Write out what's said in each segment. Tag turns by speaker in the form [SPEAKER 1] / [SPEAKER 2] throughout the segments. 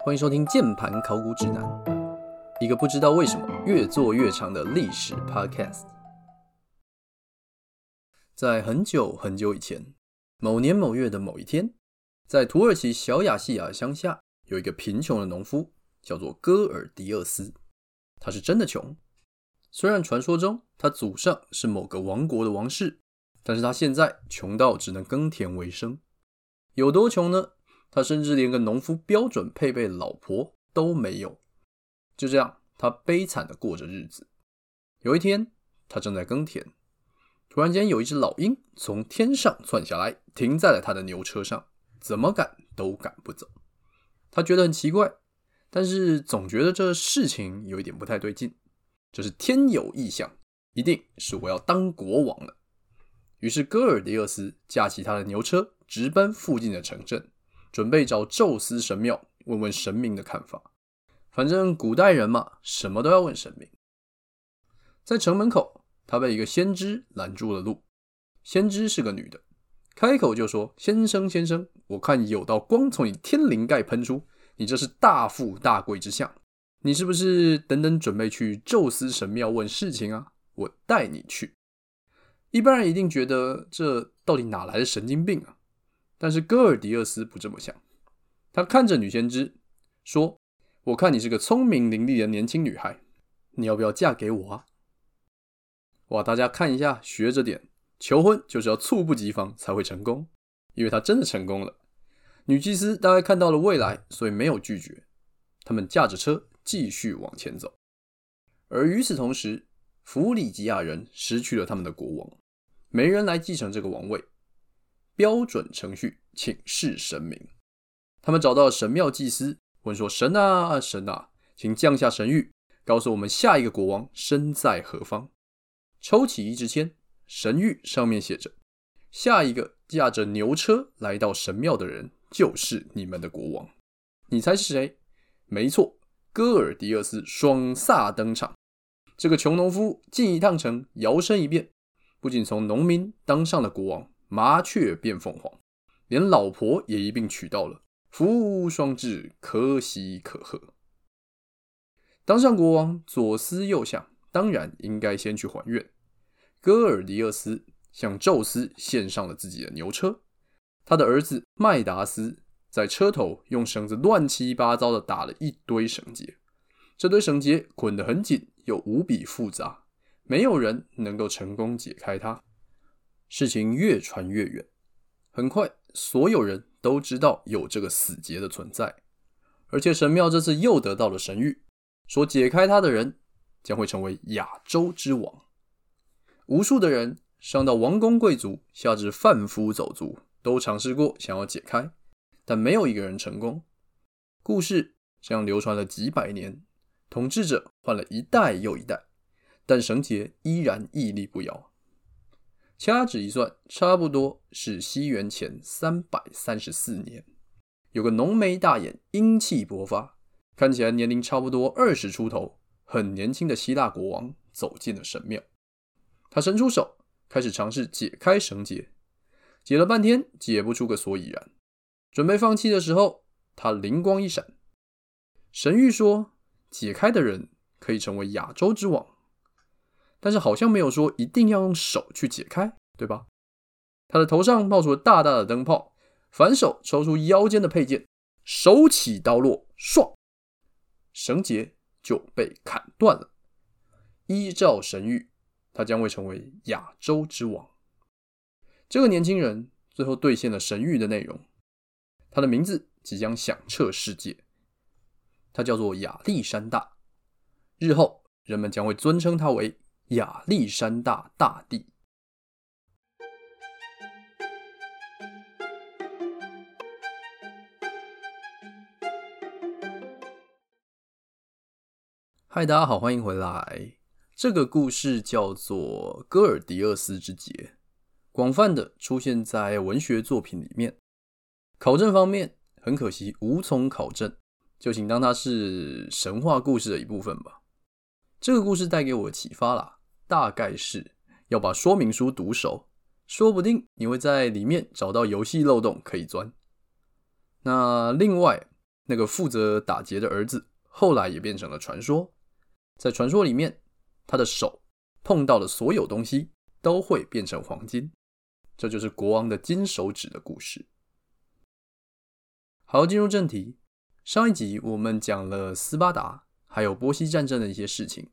[SPEAKER 1] 欢迎收听《键盘考古指南》，一个不知道为什么越做越长的历史 Podcast。在很久很久以前，某年某月的某一天，在土耳其小亚细亚乡下，有一个贫穷的农夫，叫做戈尔迪厄斯。他是真的穷，虽然传说中他祖上是某个王国的王室，但是他现在穷到只能耕田为生。有多穷呢？他甚至连个农夫标准配备老婆都没有，就这样，他悲惨的过着日子。有一天，他正在耕田，突然间有一只老鹰从天上窜下来，停在了他的牛车上，怎么赶都赶不走。他觉得很奇怪，但是总觉得这事情有一点不太对劲，这是天有异象，一定是我要当国王了。于是，戈尔迪厄斯驾起他的牛车，直奔附近的城镇。准备找宙斯神庙问问神明的看法，反正古代人嘛，什么都要问神明。在城门口，他被一个先知拦住了路。先知是个女的，开口就说：“先生，先生，我看有道光从你天灵盖喷出，你这是大富大贵之相，你是不是等等准备去宙斯神庙问事情啊？我带你去。”一般人一定觉得这到底哪来的神经病啊？但是戈尔迪厄斯不这么想，他看着女先知说：“我看你是个聪明伶俐的年轻女孩，你要不要嫁给我啊？”哇，大家看一下，学着点，求婚就是要猝不及防才会成功，因为他真的成功了。女祭司大概看到了未来，所以没有拒绝。他们驾着车继续往前走，而与此同时，弗里吉亚人失去了他们的国王，没人来继承这个王位。标准程序，请示神明。他们找到神庙祭司，问说：“神啊，神啊，请降下神谕，告诉我们下一个国王身在何方。”抽起一支签，神谕上面写着：“下一个驾着牛车来到神庙的人，就是你们的国王。”你猜是谁？没错，戈尔迪厄斯双萨登场。这个穷农夫进一趟城，摇身一变，不仅从农民当上了国王。麻雀变凤凰，连老婆也一并娶到了，福无双至，可喜可贺。当上国王，左思右想，当然应该先去还愿。戈尔迪厄斯向宙斯献上了自己的牛车，他的儿子麦达斯在车头用绳子乱七八糟的打了一堆绳结，这堆绳结捆得很紧，又无比复杂，没有人能够成功解开它。事情越传越远，很快所有人都知道有这个死结的存在，而且神庙这次又得到了神谕，说解开它的人将会成为亚洲之王。无数的人，上到王公贵族，下至贩夫走卒，都尝试过想要解开，但没有一个人成功。故事这样流传了几百年，统治者换了一代又一代，但绳结依然屹立不摇。掐指一算，差不多是西元前三百三十四年，有个浓眉大眼、英气勃发，看起来年龄差不多二十出头、很年轻的希腊国王走进了神庙。他伸出手，开始尝试解开绳结，解了半天解不出个所以然。准备放弃的时候，他灵光一闪，神谕说解开的人可以成为亚洲之王。但是好像没有说一定要用手去解开，对吧？他的头上冒出了大大的灯泡，反手抽出腰间的佩剑，手起刀落，唰，绳结就被砍断了。依照神谕，他将会成为亚洲之王。这个年轻人最后兑现了神谕的内容，他的名字即将响彻世界，他叫做亚历山大。日后人们将会尊称他为。亚历山大大帝。嗨，大家好，欢迎回来。这个故事叫做《戈尔迪厄斯之劫》，广泛的出现在文学作品里面。考证方面，很可惜无从考证，就请当它是神话故事的一部分吧。这个故事带给我的启发啦。大概是要把说明书读熟，说不定你会在里面找到游戏漏洞可以钻。那另外那个负责打劫的儿子，后来也变成了传说。在传说里面，他的手碰到的所有东西都会变成黄金，这就是国王的金手指的故事。好，进入正题。上一集我们讲了斯巴达还有波西战争的一些事情，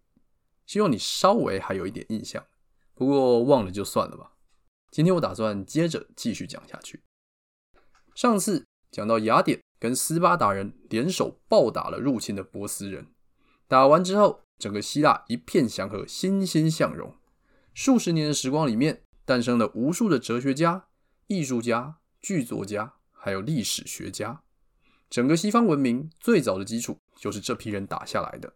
[SPEAKER 1] 希望你稍微还有一点印象。不过忘了就算了吧。今天我打算接着继续讲下去。上次讲到雅典跟斯巴达人联手暴打了入侵的波斯人，打完之后，整个希腊一片祥和，欣欣向荣。数十年的时光里面，诞生了无数的哲学家、艺术家、剧作家，还有历史学家。整个西方文明最早的基础就是这批人打下来的。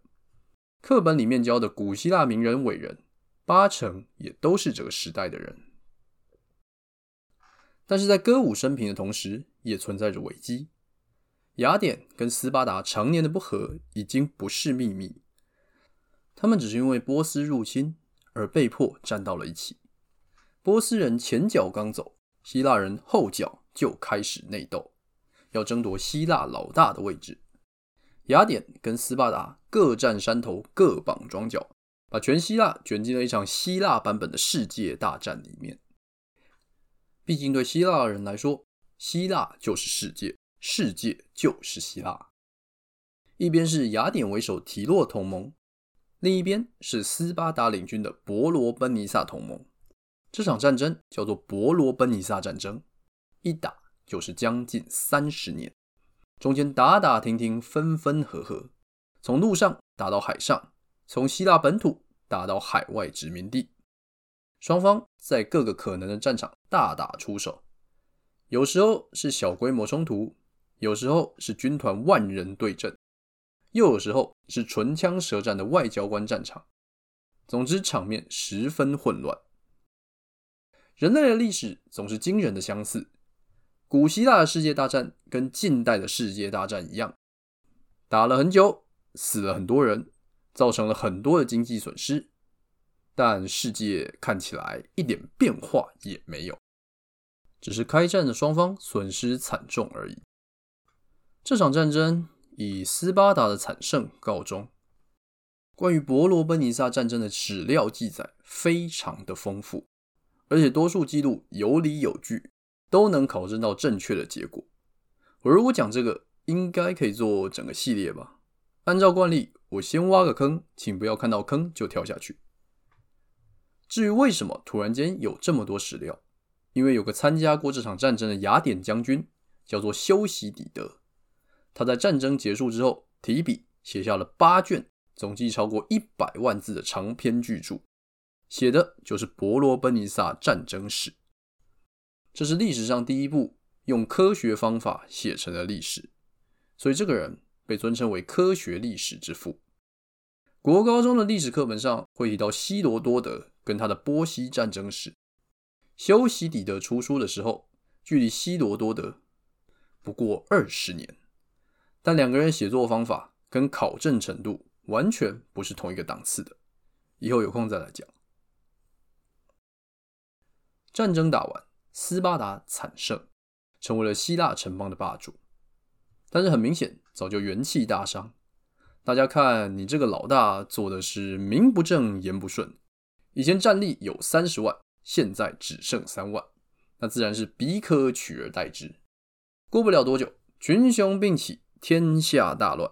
[SPEAKER 1] 课本里面教的古希腊名人伟人，八成也都是这个时代的人。但是在歌舞升平的同时，也存在着危机。雅典跟斯巴达常年的不和已经不是秘密，他们只是因为波斯入侵而被迫站到了一起。波斯人前脚刚走，希腊人后脚就开始内斗。要争夺希腊老大的位置，雅典跟斯巴达各占山头，各绑桩脚，把全希腊卷进了一场希腊版本的世界大战里面。毕竟对希腊人来说，希腊就是世界，世界就是希腊。一边是雅典为首提洛同盟，另一边是斯巴达领军的伯罗奔尼撒同盟。这场战争叫做伯罗奔尼撒战争，一打。就是将近三十年，中间打打停停，分分合合，从陆上打到海上，从希腊本土打到海外殖民地，双方在各个可能的战场大打出手，有时候是小规模冲突，有时候是军团万人对阵，又有时候是唇枪舌战的外交官战场。总之，场面十分混乱。人类的历史总是惊人的相似。古希腊的世界大战跟近代的世界大战一样，打了很久，死了很多人，造成了很多的经济损失，但世界看起来一点变化也没有，只是开战的双方损失惨重而已。这场战争以斯巴达的惨胜告终。关于伯罗奔尼撒战争的史料记载非常的丰富，而且多数记录有理有据。都能考证到正确的结果。我如果讲这个，应该可以做整个系列吧？按照惯例，我先挖个坑，请不要看到坑就跳下去。至于为什么突然间有这么多史料，因为有个参加过这场战争的雅典将军，叫做修昔底德。他在战争结束之后，提笔写下了八卷，总计超过一百万字的长篇巨著，写的就是伯罗奔尼撒战争史。这是历史上第一部用科学方法写成的历史，所以这个人被尊称为科学历史之父。国高中的历史课本上会提到希罗多德跟他的波西战争史。修昔底德出书的时候，距离希罗多德不过二十年，但两个人写作方法跟考证程度完全不是同一个档次的。以后有空再来讲。战争打完。斯巴达惨胜，成为了希腊城邦的霸主，但是很明显，早就元气大伤。大家看你这个老大做的是名不正言不顺，以前战力有三十万，现在只剩三万，那自然是彼可取而代之。过不了多久，群雄并起，天下大乱。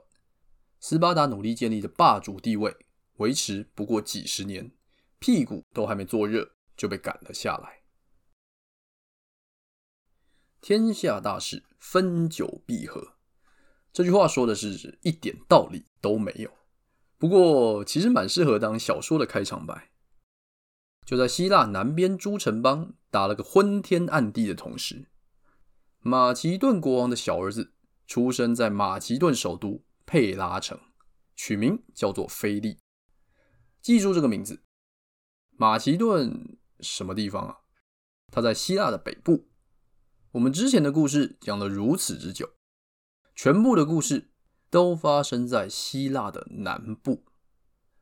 [SPEAKER 1] 斯巴达努力建立的霸主地位，维持不过几十年，屁股都还没坐热，就被赶了下来。天下大势，分久必合。这句话说的是一点道理都没有，不过其实蛮适合当小说的开场白。就在希腊南边诸城邦打了个昏天暗地的同时，马其顿国王的小儿子出生在马其顿首都佩拉城，取名叫做腓力。记住这个名字，马其顿什么地方啊？它在希腊的北部。我们之前的故事讲了如此之久，全部的故事都发生在希腊的南部，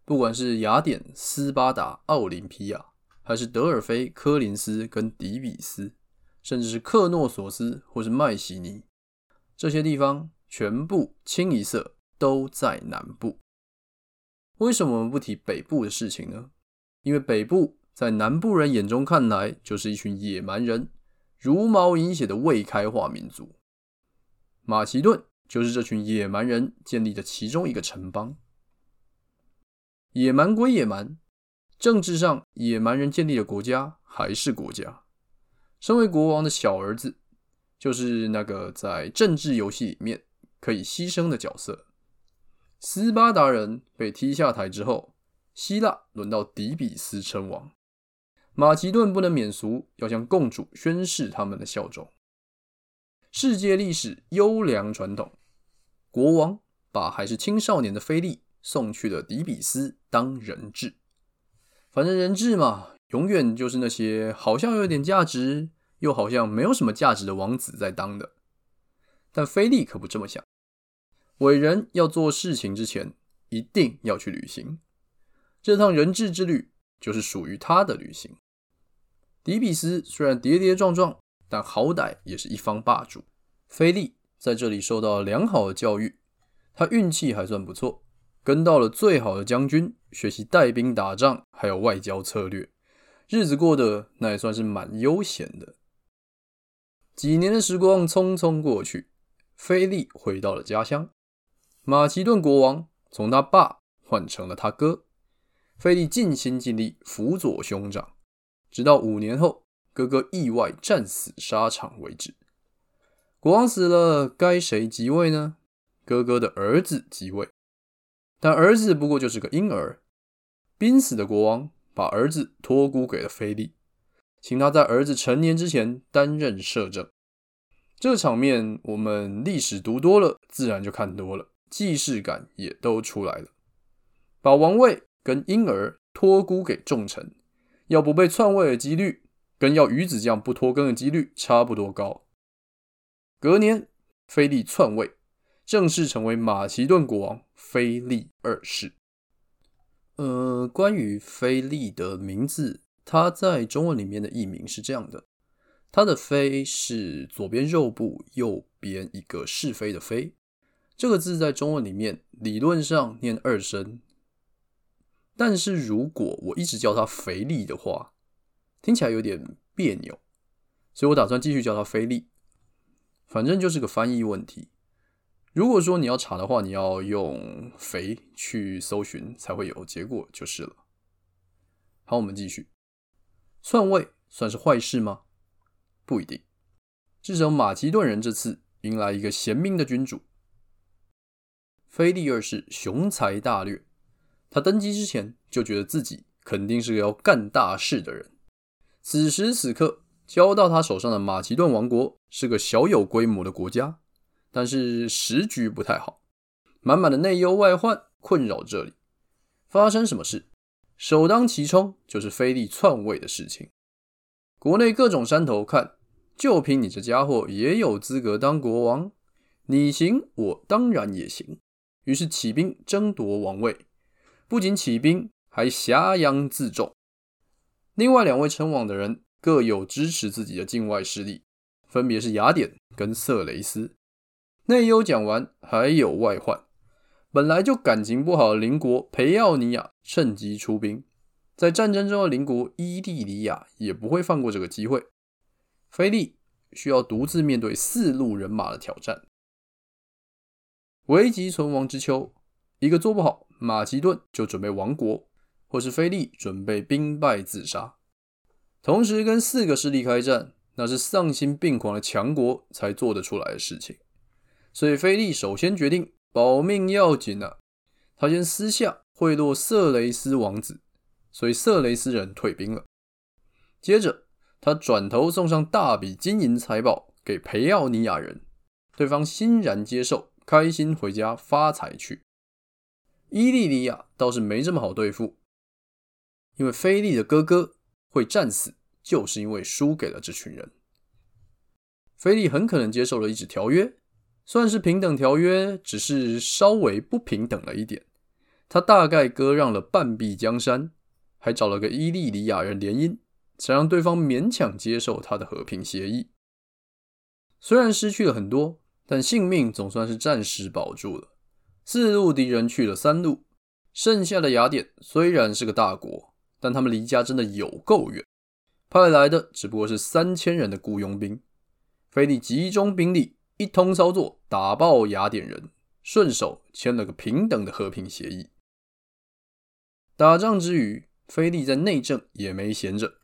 [SPEAKER 1] 不管是雅典、斯巴达、奥林匹亚，还是德尔菲、科林斯跟底比斯，甚至是克诺索斯或是麦西尼，这些地方全部清一色都在南部。为什么我们不提北部的事情呢？因为北部在南部人眼中看来就是一群野蛮人，茹毛饮血的未开化民族。马其顿就是这群野蛮人建立的其中一个城邦。野蛮归野蛮，政治上野蛮人建立的国家还是国家。身为国王的小儿子，就是那个在政治游戏里面可以牺牲的角色。斯巴达人被踢下台之后，希腊轮到底比斯称王。马其顿不能免俗，要向共主宣誓他们的效忠。世界历史优良传统，国王把还是青少年的菲利送去了底比斯当人质。反正人质嘛，永远就是那些好像有点价值，又好像没有什么价值的王子在当的。但菲利可不这么想。伟人要做事情之前，一定要去旅行。这趟人质之旅就是属于他的旅行。迪比斯虽然跌跌撞撞，但好歹也是一方霸主。菲利在这里受到良好的教育，他运气还算不错，跟到了最好的将军，学习带兵打仗，还有外交策略，日子过得那也算是蛮悠闲的。几年的时光匆匆过去，菲利回到了家乡。马其顿国王从他爸换成了他哥，菲利尽心尽力辅佐兄长，直到五年后哥哥意外战死沙场为止。国王死了，该谁即位呢？哥哥的儿子即位，但儿子不过就是个婴儿。濒死的国王把儿子托孤给了菲利，请他在儿子成年之前担任摄政。这场面我们历史读多了，自然就看多了。既视感也都出来了，把王位跟婴儿托孤给重臣，要不被篡位的几率，跟要鱼子酱不脱更的几率差不多高。隔年，菲利篡位，正式成为马其顿国王菲利二世。呃，关于菲利的名字，他在中文里面的译名是这样的：他的“菲”是左边肉部，右边一个是非的“非”。这个字在中文里面理论上念二声，但是如果我一直叫它肥力的话，听起来有点别扭，所以我打算继续叫它菲利。反正就是个翻译问题。如果说你要查的话，你要用“肥”去搜寻才会有结果就是了。好，我们继续。篡位算是坏事吗？不一定。至少马其顿人这次迎来一个贤明的君主。菲利二世雄才大略，他登基之前就觉得自己肯定是个要干大事的人。此时此刻，交到他手上的马其顿王国是个小有规模的国家，但是时局不太好，满满的内忧外患困扰这里。发生什么事？首当其冲就是菲利篡位的事情。国内各种山头看，就凭你这家伙也有资格当国王，你行，我当然也行。于是起兵争夺王位，不仅起兵，还挟洋自重。另外两位称王的人各有支持自己的境外势力，分别是雅典跟色雷斯。内忧讲完，还有外患。本来就感情不好的邻国培奥尼亚趁机出兵，在战争中的邻国伊利里亚也不会放过这个机会。菲利需要独自面对四路人马的挑战。危急存亡之秋，一个做不好，马其顿就准备亡国，或是菲利准备兵败自杀。同时跟四个势力开战，那是丧心病狂的强国才做得出来的事情。所以菲利首先决定保命要紧啊，他先私下贿赂色雷斯王子，所以色雷斯人退兵了。接着他转头送上大笔金银财宝给培奥尼亚人，对方欣然接受。开心回家发财去。伊利里亚倒是没这么好对付，因为菲利的哥哥会战死，就是因为输给了这群人。菲利很可能接受了一纸条约，算是平等条约，只是稍微不平等了一点。他大概割让了半壁江山，还找了个伊利里亚人联姻，才让对方勉强接受他的和平协议。虽然失去了很多。但性命总算是暂时保住了。四路敌人去了三路，剩下的雅典虽然是个大国，但他们离家真的有够远，派来的只不过是三千人的雇佣兵。菲利集中兵力，一通操作，打爆雅典人，顺手签了个平等的和平协议。打仗之余，菲利在内政也没闲着。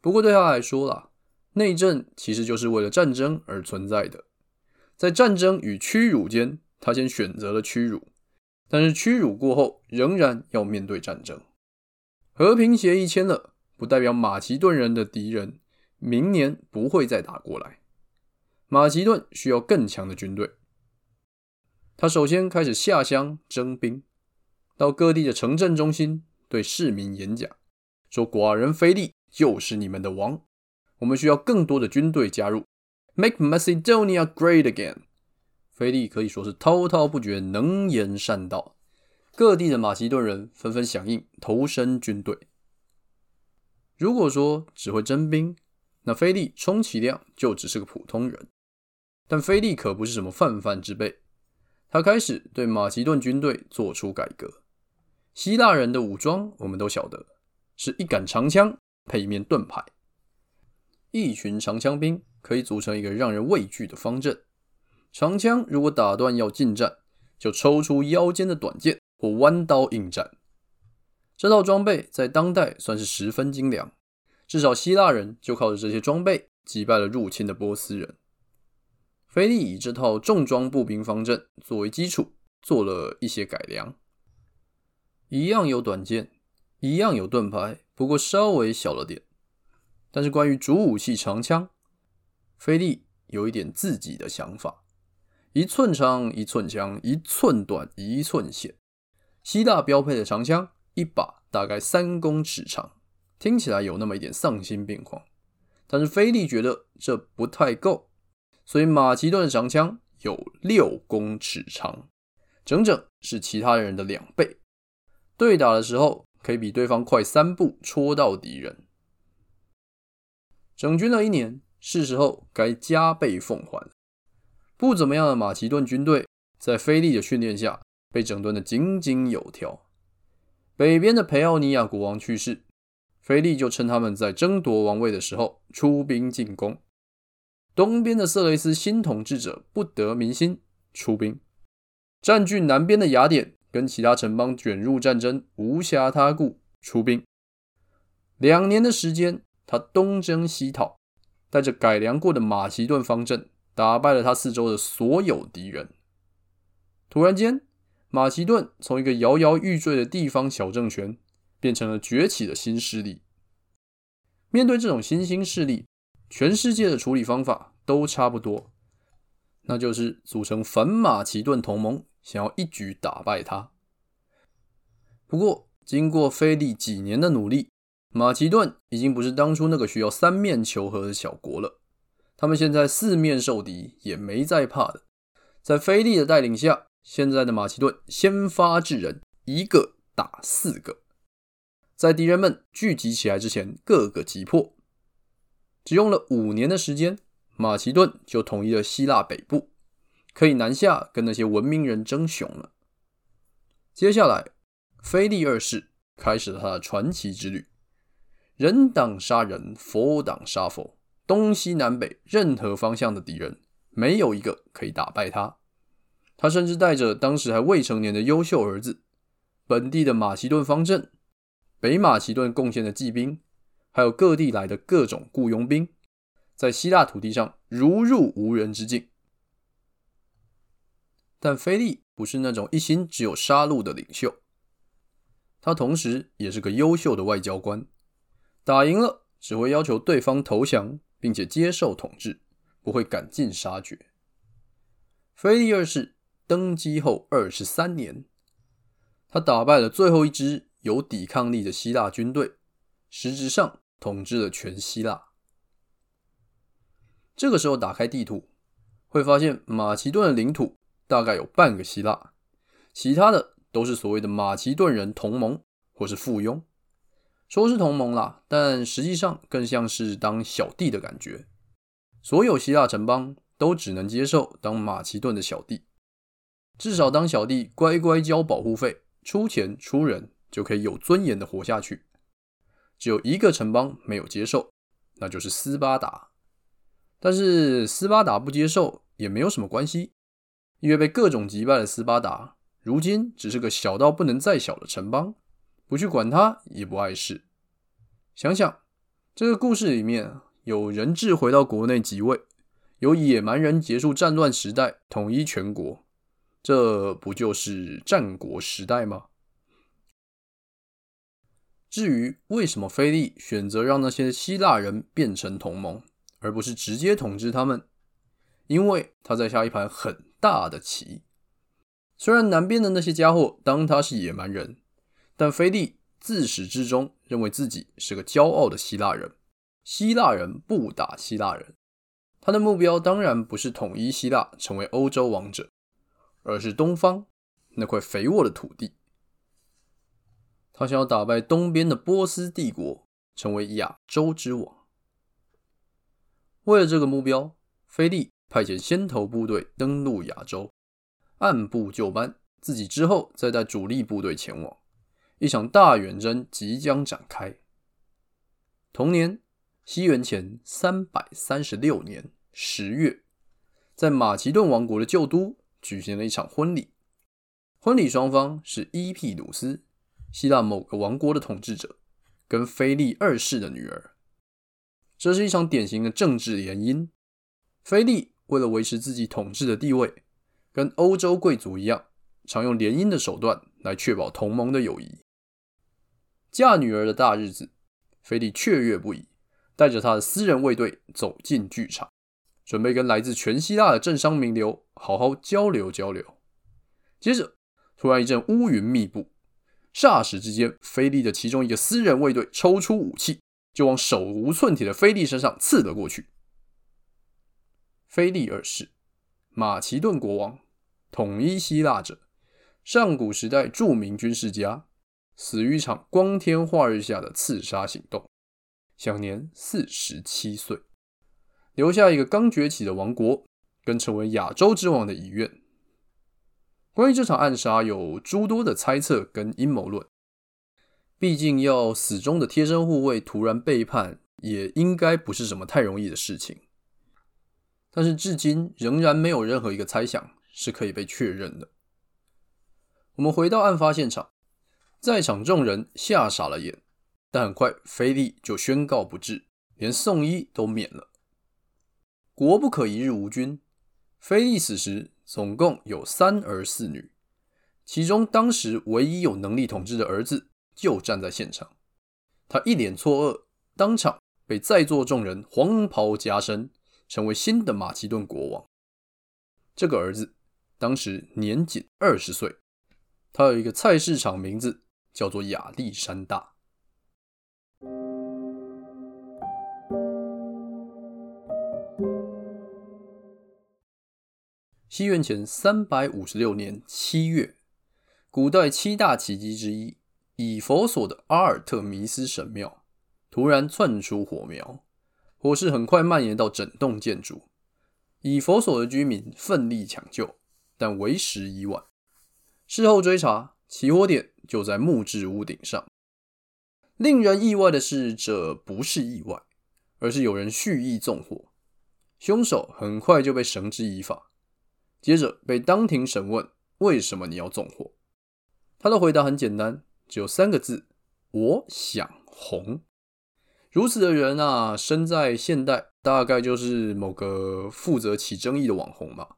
[SPEAKER 1] 不过对他来说啦，内政其实就是为了战争而存在的。在战争与屈辱间，他先选择了屈辱，但是屈辱过后，仍然要面对战争。和平协议签了，不代表马其顿人的敌人明年不会再打过来。马其顿需要更强的军队。他首先开始下乡征兵，到各地的城镇中心对市民演讲，说：“寡人菲利就是你们的王，我们需要更多的军队加入，Make Macedonia great again。”菲利可以说是滔滔不绝，能言善道，各地的马其顿人纷纷响应，投身军队。如果说只会征兵，那菲利充其量就只是个普通人，但菲利可不是什么泛泛之辈。他开始对马其顿军队做出改革。希腊人的武装我们都晓得，是一杆长枪配一面盾牌。一群长枪兵可以组成一个让人畏惧的方阵。长枪如果打断要近战，就抽出腰间的短剑或弯刀应战。这套装备在当代算是十分精良，至少希腊人就靠着这些装备击败了入侵的波斯人。菲利以这套重装步兵方阵作为基础，做了一些改良，一样有短剑，一样有盾牌，不过稍微小了点。但是关于主武器长枪，菲利有一点自己的想法：一寸长一寸强，一寸短一寸险。希腊标配的长枪一把大概三公尺长，听起来有那么一点丧心病狂，但是菲利觉得这不太够。所以马其顿的长枪有六公尺长，整整是其他人的两倍。对打的时候可以比对方快三步戳到敌人。整军了一年，是时候该加倍奉还。不怎么样的马其顿军队在菲利的训练下被整顿得井井有条。北边的培奥尼亚国王去世，菲利就趁他们在争夺王位的时候出兵进攻。东边的色雷斯新统治者不得民心，出兵占据南边的雅典，跟其他城邦卷入战争，无暇他顾，出兵。两年的时间，他东征西讨，带着改良过的马其顿方阵，打败了他四周的所有敌人。突然间，马其顿从一个摇摇欲坠的地方小政权，变成了崛起的新势力。面对这种新兴势力，全世界的处理方法都差不多，那就是组成反马其顿同盟，想要一举打败他。不过，经过菲利几年的努力，马其顿已经不是当初那个需要三面求和的小国了。他们现在四面受敌，也没在怕的。在菲利的带领下，现在的马其顿先发制人，一个打四个，在敌人们聚集起来之前，各个击破。只用了五年的时间，马其顿就统一了希腊北部，可以南下跟那些文明人争雄了。接下来，菲利二世开始了他的传奇之旅，人挡杀人，佛挡杀佛，东西南北任何方向的敌人，没有一个可以打败他。他甚至带着当时还未成年的优秀儿子，本地的马其顿方阵，北马其顿贡献的骑兵。还有各地来的各种雇佣兵，在希腊土地上如入无人之境。但菲利不是那种一心只有杀戮的领袖，他同时也是个优秀的外交官。打赢了只会要求对方投降，并且接受统治，不会赶尽杀绝。菲利二世登基后二十三年，他打败了最后一支有抵抗力的希腊军队，实质上。统治了全希腊。这个时候打开地图，会发现马其顿的领土大概有半个希腊，其他的都是所谓的马其顿人同盟或是附庸。说是同盟啦，但实际上更像是当小弟的感觉。所有希腊城邦都只能接受当马其顿的小弟，至少当小弟乖乖交保护费，出钱出人，就可以有尊严的活下去。只有一个城邦没有接受，那就是斯巴达。但是斯巴达不接受也没有什么关系，因为被各种击败的斯巴达，如今只是个小到不能再小的城邦，不去管他也不碍事。想想这个故事里面，有人质回到国内即位，有野蛮人结束战乱时代，统一全国，这不就是战国时代吗？至于为什么菲利选择让那些希腊人变成同盟，而不是直接统治他们，因为他在下一盘很大的棋。虽然南边的那些家伙当他是野蛮人，但菲利自始至终认为自己是个骄傲的希腊人。希腊人不打希腊人，他的目标当然不是统一希腊，成为欧洲王者，而是东方那块肥沃的土地。他想要打败东边的波斯帝国，成为亚洲之王。为了这个目标，菲利派遣先头部队登陆亚洲。按部就班，自己之后再带主力部队前往。一场大远征即将展开。同年，西元前三百三十六年十月，在马其顿王国的旧都举行了一场婚礼。婚礼双方是伊庇鲁斯，希腊某个王国的统治者，跟菲利二世的女儿。这是一场典型的政治联姻。菲利为了维持自己统治的地位。跟欧洲贵族一样，常用联姻的手段来确保同盟的友谊。嫁女儿的大日子，菲利雀跃不已，带着他的私人卫队走进剧场，准备跟来自全希腊的政商名流好好交流交流。接着，突然一阵乌云密布，霎时之间，菲利的其中一个私人卫队抽出武器，就往手无寸铁的菲利身上刺了过去。菲利二世，马其顿国王。统一希腊者，上古时代著名军事家，死于一场光天化日下的刺杀行动，享年四十七岁，留下一个刚崛起的王国跟成为亚洲之王的遗愿。关于这场暗杀，有诸多的猜测跟阴谋论。毕竟要死忠的贴身护卫突然背叛，也应该不是什么太容易的事情。但是至今仍然没有任何一个猜想。是可以被确认的。我们回到案发现场，在场众人吓傻了眼，但很快菲利就宣告不治，连送医都免了。国不可一日无君。菲利死时总共有三儿四女，其中当时唯一有能力统治的儿子就站在现场。他一脸错愕，当场被在座众人黄袍加身，成为新的马其顿国王。这个儿子。当时年仅二十岁，他有一个菜市场名字叫做亚历山大。西元前三百五十六年七月，古代七大奇迹之一以佛所的阿尔特弥斯神庙突然窜出火苗，火势很快蔓延到整栋建筑，以佛所的居民奋力抢救。但为时已晚。事后追查，起火点就在木质屋顶上。令人意外的是，这不是意外，而是有人蓄意纵火。凶手很快就被绳之以法，接着被当庭审问：为什么你要纵火？他的回答很简单，只有三个字：我想红。如此的人啊，生在现代，大概就是某个负责起争议的网红吧。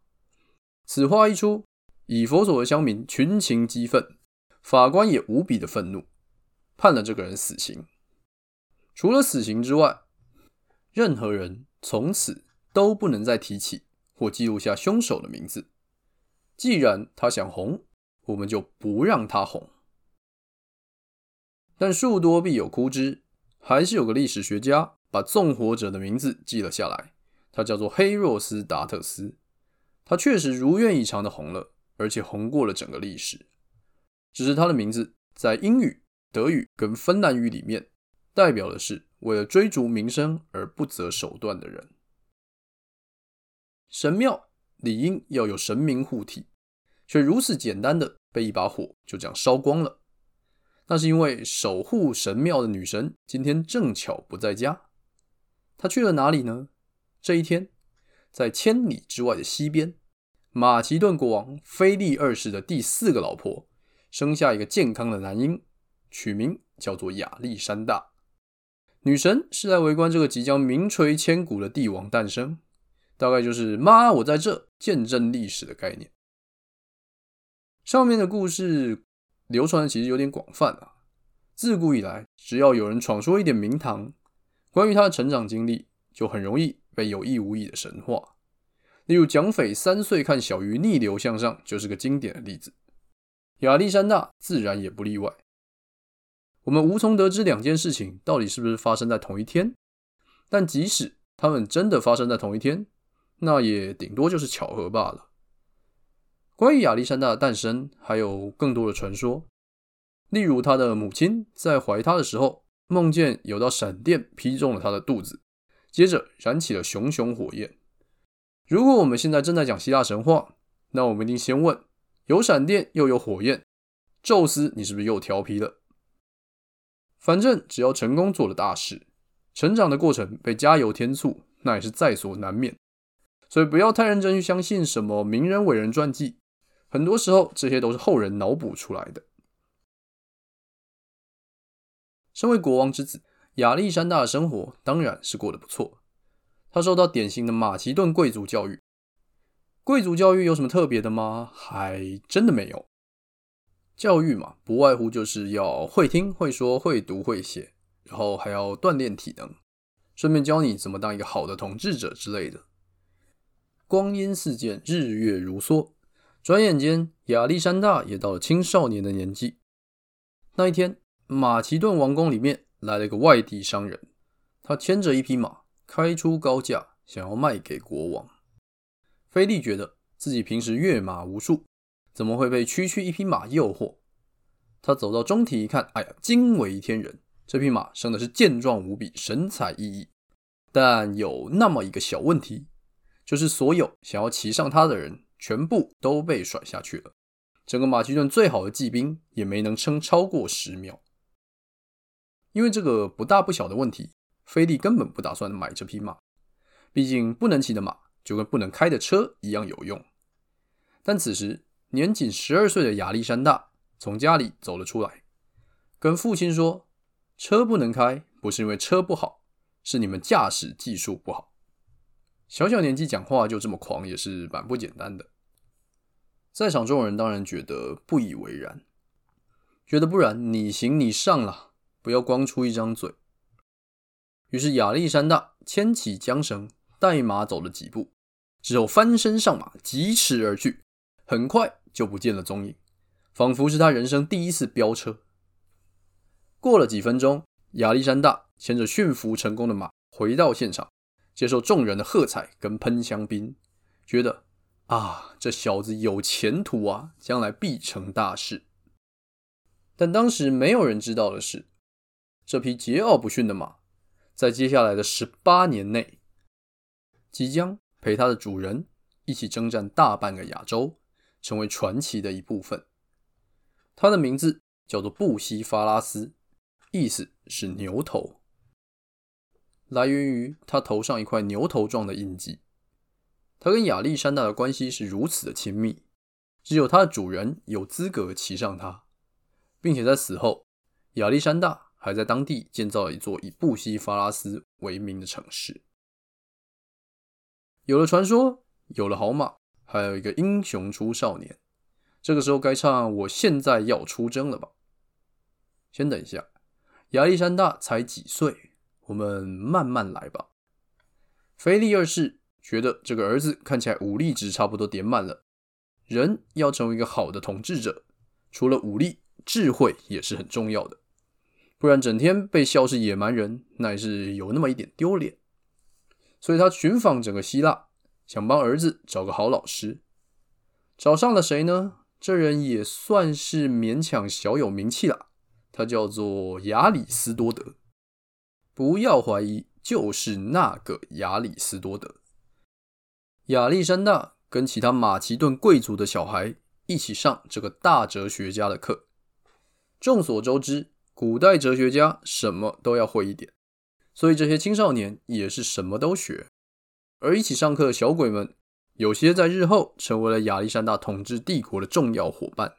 [SPEAKER 1] 此话一出，以佛所的乡民群情激愤，法官也无比的愤怒，判了这个人死刑。除了死刑之外，任何人从此都不能再提起或记录下凶手的名字。既然他想红，我们就不让他红。但树多必有枯枝，还是有个历史学家把纵火者的名字记了下来，他叫做黑若斯达特斯。他确实如愿以偿的红了，而且红过了整个历史。只是他的名字在英语、德语跟芬兰语里面，代表的是为了追逐名声而不择手段的人。神庙理应要有神明护体，却如此简单的被一把火就这样烧光了。那是因为守护神庙的女神今天正巧不在家，她去了哪里呢？这一天，在千里之外的西边，马其顿国王腓力二世的第四个老婆生下一个健康的男婴，取名叫做亚历山大。女神是来围观这个即将名垂千古的帝王诞生，大概就是“妈，我在这”见证历史的概念。上面的故事。流传的其实有点广泛啊。自古以来，只要有人闯出一点名堂，关于他的成长经历，就很容易被有意无意的神化。例如，蒋匪三岁看小鱼逆流向上，就是个经典的例子。亚历山大自然也不例外。我们无从得知两件事情到底是不是发生在同一天，但即使他们真的发生在同一天，那也顶多就是巧合罢了。关于亚历山大的诞生，还有更多的传说。例如，他的母亲在怀他的时候，梦见有道闪电劈中了他的肚子，接着燃起了熊熊火焰。如果我们现在正在讲希腊神话，那我们一定先问：有闪电又有火焰，宙斯，你是不是又调皮了？反正只要成功做了大事，成长的过程被加油添醋，那也是在所难免。所以不要太认真去相信什么名人伟人传记。很多时候，这些都是后人脑补出来的。身为国王之子，亚历山大的生活当然是过得不错。他受到典型的马其顿贵族教育。贵族教育有什么特别的吗？还真的没有。教育嘛，不外乎就是要会听、会说、会读、会写，然后还要锻炼体能，顺便教你怎么当一个好的统治者之类的。光阴似箭，日月如梭。转眼间，亚历山大也到了青少年的年纪。那一天，马其顿王宫里面来了一个外地商人，他牵着一匹马，开出高价，想要卖给国王。菲利觉得自己平时阅马无数，怎么会被区区一匹马诱惑？他走到中庭一看，哎呀，惊为天人！这匹马生的是健壮无比，神采奕奕。但有那么一个小问题，就是所有想要骑上它的人。全部都被甩下去了，整个马其顿最好的骑兵也没能撑超过十秒。因为这个不大不小的问题，菲利根本不打算买这匹马。毕竟不能骑的马就跟不能开的车一样有用。但此时年仅十二岁的亚历山大从家里走了出来，跟父亲说：“车不能开，不是因为车不好，是你们驾驶技术不好。”小小年纪讲话就这么狂，也是蛮不简单的。在场众人当然觉得不以为然，觉得不然你行你上啦，不要光出一张嘴。于是亚历山大牵起缰绳，带马走了几步，之后翻身上马，疾驰而去，很快就不见了踪影，仿佛是他人生第一次飙车。过了几分钟，亚历山大牵着驯服成功的马回到现场。接受众人的喝彩跟喷香槟，觉得啊，这小子有前途啊，将来必成大事。但当时没有人知道的是，这匹桀骜不驯的马，在接下来的十八年内，即将陪它的主人一起征战大半个亚洲，成为传奇的一部分。它的名字叫做布西法拉斯，意思是牛头。来源于他头上一块牛头状的印记。他跟亚历山大的关系是如此的亲密，只有他的主人有资格骑上它，并且在死后，亚历山大还在当地建造了一座以布西法拉斯为名的城市。有了传说，有了好马，还有一个英雄出少年。这个时候该唱“我现在要出征了”吧？先等一下，亚历山大才几岁？我们慢慢来吧。腓力二世觉得这个儿子看起来武力值差不多点满了。人要成为一个好的统治者，除了武力，智慧也是很重要的。不然整天被笑是野蛮人，那也是有那么一点丢脸。所以他寻访整个希腊，想帮儿子找个好老师。找上了谁呢？这人也算是勉强小有名气了。他叫做亚里斯多德。不要怀疑，就是那个亚里斯多德。亚历山大跟其他马其顿贵族的小孩一起上这个大哲学家的课。众所周知，古代哲学家什么都要会一点，所以这些青少年也是什么都学。而一起上课的小鬼们，有些在日后成为了亚历山大统治帝国的重要伙伴。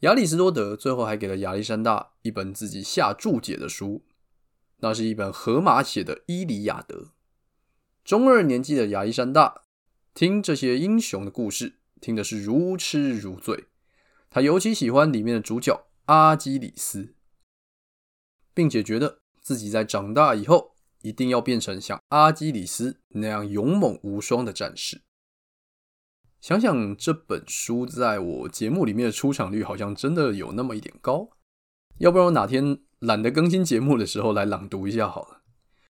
[SPEAKER 1] 亚里士多德最后还给了亚历山大一本自己下注解的书，那是一本荷马写的《伊里亚德》。中二年纪的亚历山大听这些英雄的故事，听的是如痴如醉。他尤其喜欢里面的主角阿基里斯，并且觉得自己在长大以后一定要变成像阿基里斯那样勇猛无双的战士。想想这本书在我节目里面的出场率，好像真的有那么一点高。要不然我哪天懒得更新节目的时候来朗读一下好了。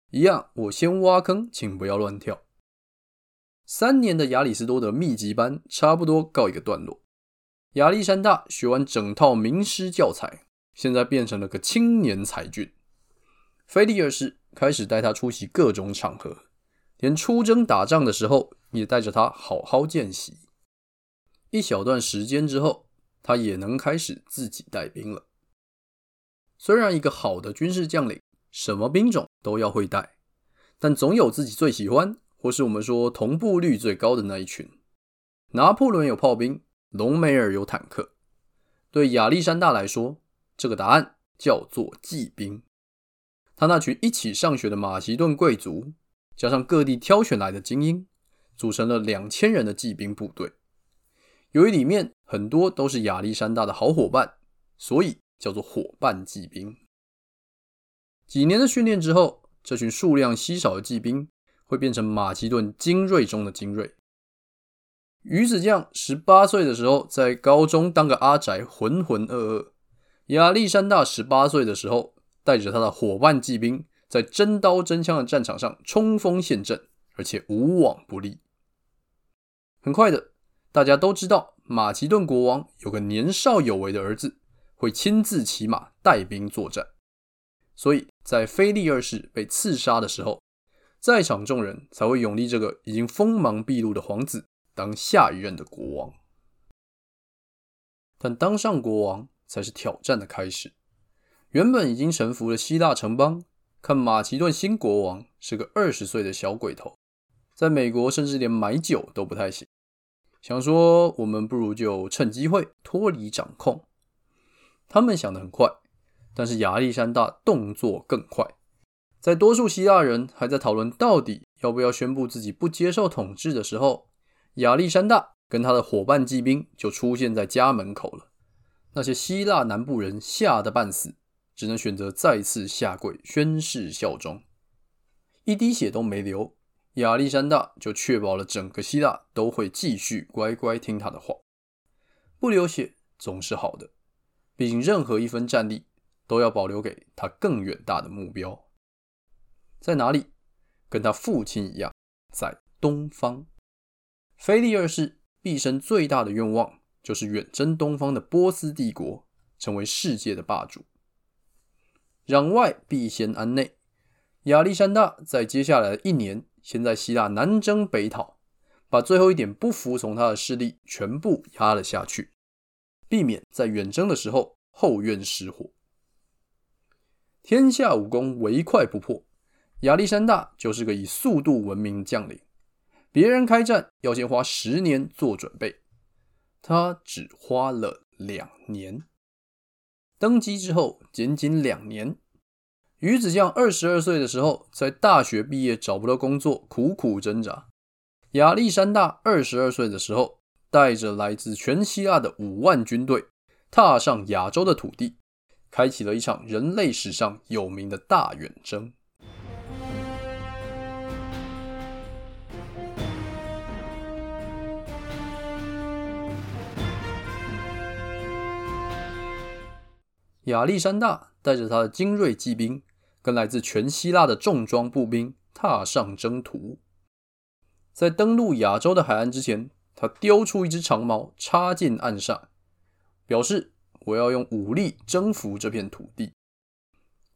[SPEAKER 1] 一样，我先挖坑，请不要乱跳。三年的亚里士多德密集班差不多告一个段落。亚历山大学完整套名师教材，现在变成了个青年才俊。菲利尔斯开始带他出席各种场合，连出征打仗的时候也带着他好好见习。一小段时间之后，他也能开始自己带兵了。虽然一个好的军事将领，什么兵种都要会带，但总有自己最喜欢，或是我们说同步率最高的那一群。拿破仑有炮兵，隆美尔有坦克。对亚历山大来说，这个答案叫做骑兵。他那群一起上学的马其顿贵族，加上各地挑选来的精英，组成了两千人的骑兵部队。由于里面很多都是亚历山大的好伙伴，所以叫做伙伴骑兵。几年的训练之后，这群数量稀少的骑兵会变成马其顿精锐中的精锐。鱼子酱十八岁的时候在高中当个阿宅，浑浑噩噩。亚历山大十八岁的时候，带着他的伙伴骑兵，在真刀真枪的战场上冲锋陷阵，而且无往不利。很快的，大家都知道马其顿国王有个年少有为的儿子，会亲自骑马带兵作战。所以在菲利二世被刺杀的时候，在场众人才会拥立这个已经锋芒毕露的皇子当下一任的国王。但当上国王才是挑战的开始。原本已经臣服的希腊城邦，看马其顿新国王是个二十岁的小鬼头，在美国甚至连买酒都不太行，想说我们不如就趁机会脱离掌控。他们想得很快。但是亚历山大动作更快，在多数希腊人还在讨论到底要不要宣布自己不接受统治的时候，亚历山大跟他的伙伴骑兵就出现在家门口了。那些希腊南部人吓得半死，只能选择再次下跪宣誓效忠，一滴血都没流。亚历山大就确保了整个希腊都会继续乖乖听他的话。不流血总是好的，毕竟任何一分战力。都要保留给他更远大的目标，在哪里？跟他父亲一样，在东方。腓力二世毕生最大的愿望就是远征东方的波斯帝国，成为世界的霸主。攘外必先安内，亚历山大在接下来的一年，先在希腊南征北讨，把最后一点不服从他的势力全部压了下去，避免在远征的时候后院失火。天下武功唯快不破，亚历山大就是个以速度闻名的将领。别人开战要先花十年做准备，他只花了两年。登基之后仅仅两年，鱼子酱二十二岁的时候，在大学毕业找不到工作，苦苦挣扎。亚历山大二十二岁的时候，带着来自全希腊的五万军队，踏上亚洲的土地。开启了一场人类史上有名的大远征。亚历山大带着他的精锐骑兵，跟来自全希腊的重装步兵踏上征途。在登陆亚洲的海岸之前，他丢出一只长矛，插进岸上，表示。我要用武力征服这片土地，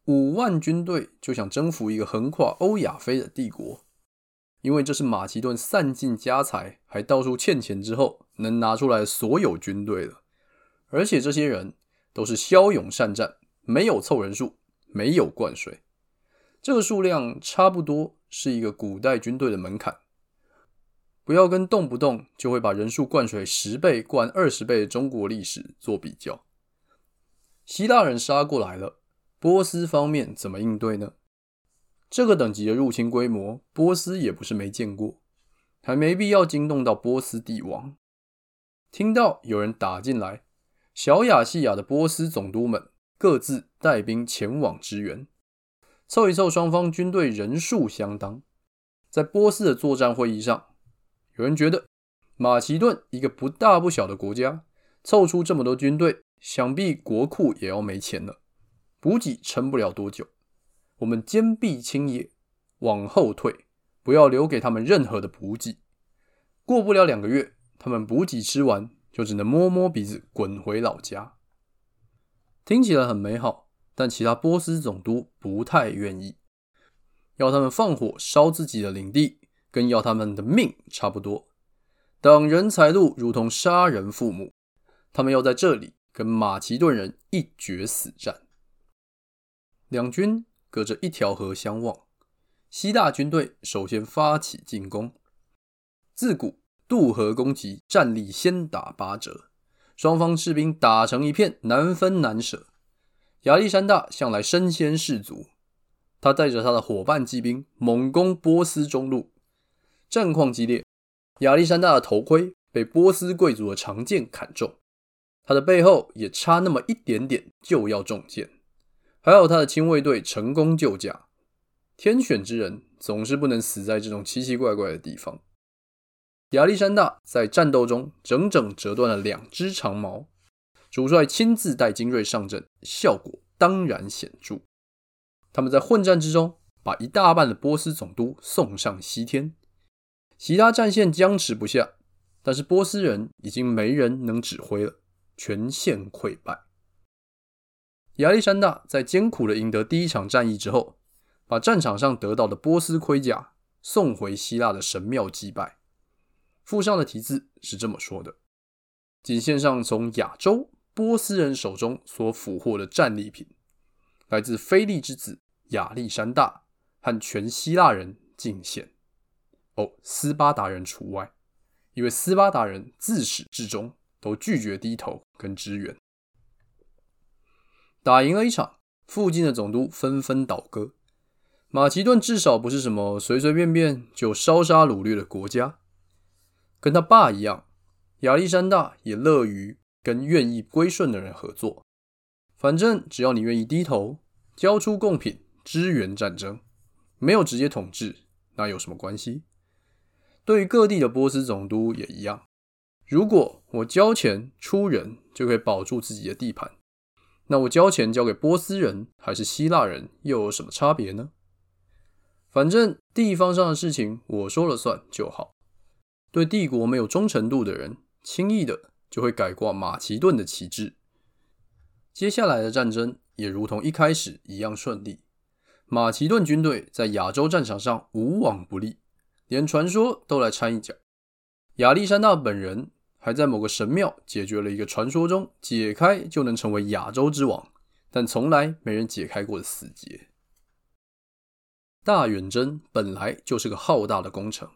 [SPEAKER 1] 五万军队就想征服一个横跨欧亚非的帝国。因为这是马其顿散尽家财，还到处欠钱之后能拿出来所有军队了。而且这些人都是骁勇善战，没有凑人数，没有灌水。这个数量差不多是一个古代军队的门槛。不要跟动不动就会把人数灌水十倍、灌二十倍的中国历史做比较。希腊人杀过来了，波斯方面怎么应对呢？这个等级的入侵规模，波斯也不是没见过，还没必要惊动到波斯帝王。听到有人打进来，小亚细亚的波斯总督们各自带兵前往支援，凑一凑，双方军队人数相当。在波斯的作战会议上，有人觉得马其顿一个不大不小的国家，凑出这么多军队，想必国库也要没钱了，补给撑不了多久。我们坚壁清野，往后退，不要留给他们任何的补给。过不了两个月，他们补给吃完，就只能摸摸鼻子滚回老家。听起来很美好，但其他波斯总督不太愿意，要他们放火烧自己的领地，跟要他们的命差不多。挡人财路，如同杀人父母。他们要在这里跟马其顿人一决死战。两军。隔着一条河相望，希腊军队首先发起进攻。自古渡河攻击，战力先打八折，双方士兵打成一片，难分难舍。亚历山大向来身先士卒，他带着他的伙伴骑兵猛攻波斯中路，战况激烈。亚历山大的头盔被波斯贵族的长剑砍中，他的背后也差那么一点点就要中箭。还有他的亲卫队成功救驾，天选之人总是不能死在这种奇奇怪怪的地方。亚历山大在战斗中整整折断了两只长矛，主帅亲自带精锐上阵，效果当然显著。他们在混战之中把一大半的波斯总督送上西天，其他战线僵持不下，但是波斯人已经没人能指挥了，全线溃败。亚历山大在艰苦的赢得第一场战役之后，把战场上得到的波斯盔甲送回希腊的神庙祭拜。附上的题字是这么说的：“仅献上从亚洲波斯人手中所俘获的战利品，来自菲利之子亚历山大和全希腊人敬献。哦，斯巴达人除外，因为斯巴达人自始至终都拒绝低头跟支援。”打赢了一场，附近的总督纷纷倒戈。马其顿至少不是什么随随便便就烧杀掳掠的国家，跟他爸一样，亚历山大也乐于跟愿意归顺的人合作。反正只要你愿意低头，交出贡品，支援战争，没有直接统治，那有什么关系？对于各地的波斯总督也一样，如果我交钱出人，就可以保住自己的地盘。那我交钱交给波斯人还是希腊人又有什么差别呢？反正地方上的事情我说了算就好。对帝国没有忠诚度的人，轻易的就会改挂马其顿的旗帜。接下来的战争也如同一开始一样顺利。马其顿军队在亚洲战场上无往不利，连传说都来掺一脚。亚历山大本人。还在某个神庙解决了一个传说中解开就能成为亚洲之王，但从来没人解开过的死结。大远征本来就是个浩大的工程，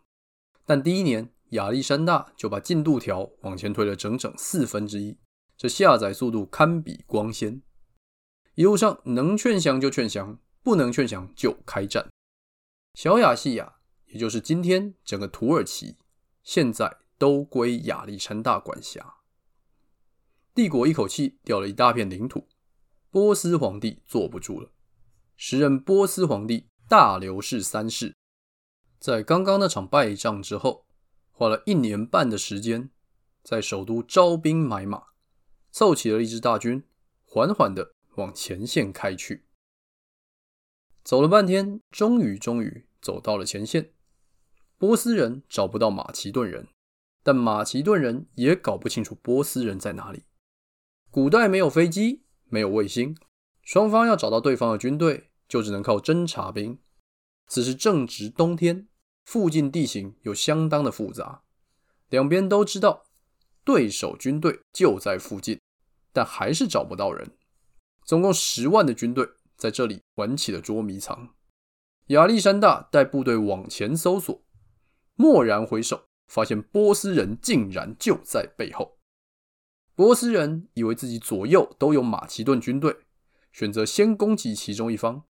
[SPEAKER 1] 但第一年亚历山大就把进度条往前推了整整四分之一，这下载速度堪比光纤。一路上能劝降就劝降，不能劝降就开战。小亚细亚，也就是今天整个土耳其，现在。都归亚历山大管辖，帝国一口气掉了一大片领土，波斯皇帝坐不住了。时任波斯皇帝大流士三世，在刚刚那场败仗之后，花了一年半的时间，在首都招兵买马，凑齐了一支大军，缓缓的往前线开去。走了半天，终于终于走到了前线。波斯人找不到马其顿人。但马其顿人也搞不清楚波斯人在哪里。古代没有飞机，没有卫星，双方要找到对方的军队，就只能靠侦察兵。此时正值冬天，附近地形又相当的复杂，两边都知道对手军队就在附近，但还是找不到人。总共十万的军队在这里玩起了捉迷藏。亚历山大带部队往前搜索，蓦然回首，发现波斯人竟然就在背后。波斯人以为自己左右都有马其顿军队，选择先攻击其中一方。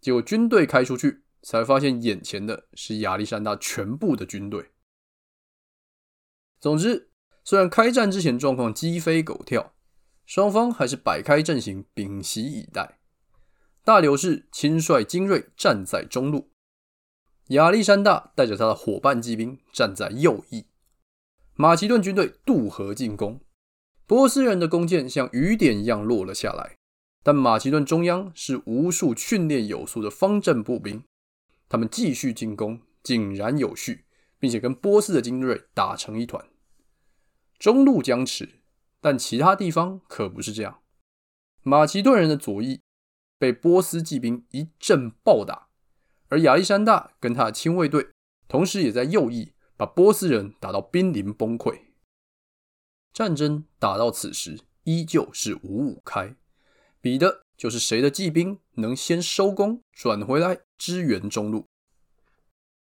[SPEAKER 1] 结果军队开出去，才发现眼前的是亚历山大全部的军队。总之，虽然开战之前状况鸡飞狗跳，双方还是摆开阵型，屏息以待。大流士亲率精锐站在中路，亚历山大带着他的伙伴骑兵站在右翼。马其顿军队渡河进攻，波斯人的弓箭像雨点一样落了下来。但马其顿中央是无数训练有素的方阵步兵，他们继续进攻，井然有序，并且跟波斯的精锐打成一团。中路僵持，但其他地方可不是这样。马其顿人的左翼被波斯骑兵一阵暴打，而亚历山大跟他的亲卫队同时也在右翼把波斯人打到濒临崩溃。战争打到此时，依旧是五五开。比的就是谁的骑兵能先收工转回来支援中路。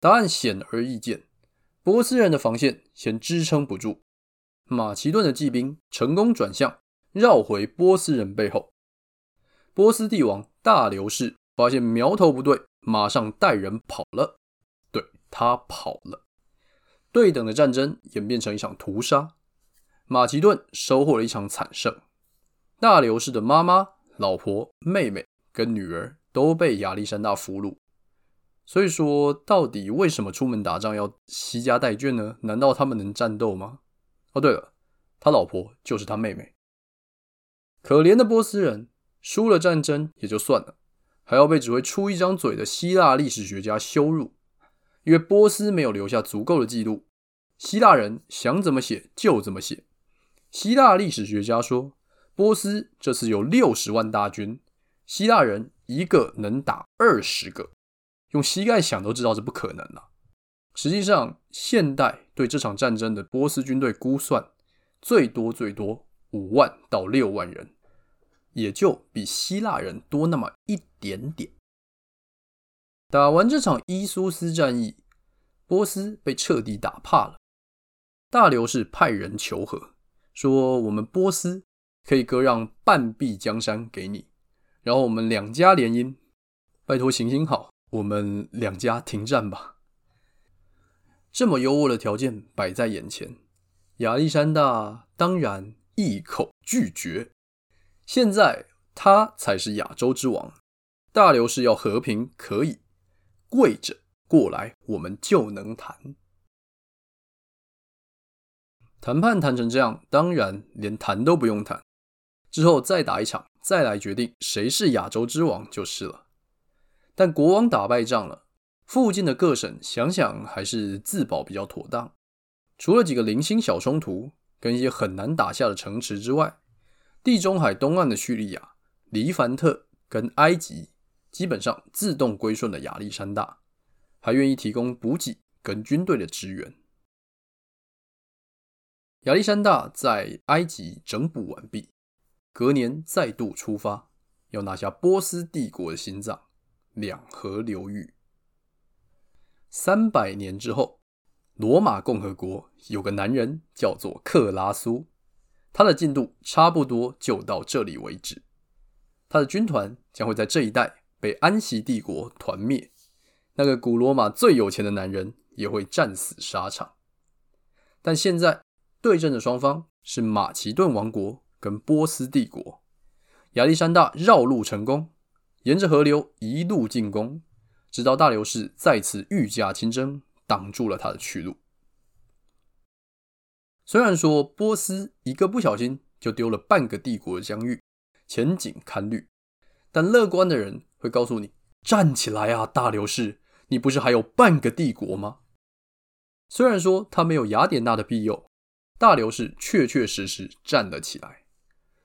[SPEAKER 1] 答案显而易见，波斯人的防线先支撑不住，马其顿的骑兵成功转向，绕回波斯人背后。波斯帝王大流士发现苗头不对，马上带人跑了。对，他跑了。对等的战争演变成一场屠杀，马其顿收获了一场惨胜。大流士的妈妈。老婆、妹妹跟女儿都被亚历山大俘虏，所以说，到底为什么出门打仗要携家带眷呢？难道他们能战斗吗？哦，对了，他老婆就是他妹妹。可怜的波斯人，输了战争也就算了，还要被只会出一张嘴的希腊历史学家羞辱，因为波斯没有留下足够的记录，希腊人想怎么写就怎么写。希腊历史学家说。波斯这次有六十万大军，希腊人一个能打二十个，用膝盖想都知道是不可能了。实际上，现代对这场战争的波斯军队估算，最多最多五万到六万人，也就比希腊人多那么一点点。打完这场伊苏斯战役，波斯被彻底打怕了。大流士派人求和，说我们波斯。可以割让半壁江山给你，然后我们两家联姻，拜托行行好，我们两家停战吧。这么优渥的条件摆在眼前，亚历山大当然一口拒绝。现在他才是亚洲之王，大流士要和平可以，跪着过来，我们就能谈。谈判谈成这样，当然连谈都不用谈。之后再打一场，再来决定谁是亚洲之王就是了。但国王打败仗了，附近的各省想想还是自保比较妥当。除了几个零星小冲突跟一些很难打下的城池之外，地中海东岸的叙利亚、黎凡特跟埃及基本上自动归顺了亚历山大，还愿意提供补给跟军队的支援。亚历山大在埃及整补完毕。隔年再度出发，要拿下波斯帝国的心脏——两河流域。三百年之后，罗马共和国有个男人叫做克拉苏，他的进度差不多就到这里为止。他的军团将会在这一带被安息帝国团灭，那个古罗马最有钱的男人也会战死沙场。但现在对阵的双方是马其顿王国。跟波斯帝国，亚历山大绕路成功，沿着河流一路进攻，直到大流士再次御驾亲征，挡住了他的去路。虽然说波斯一个不小心就丢了半个帝国的疆域，前景堪虑，但乐观的人会告诉你：站起来啊，大流士，你不是还有半个帝国吗？虽然说他没有雅典娜的庇佑，大流士确确实实站了起来。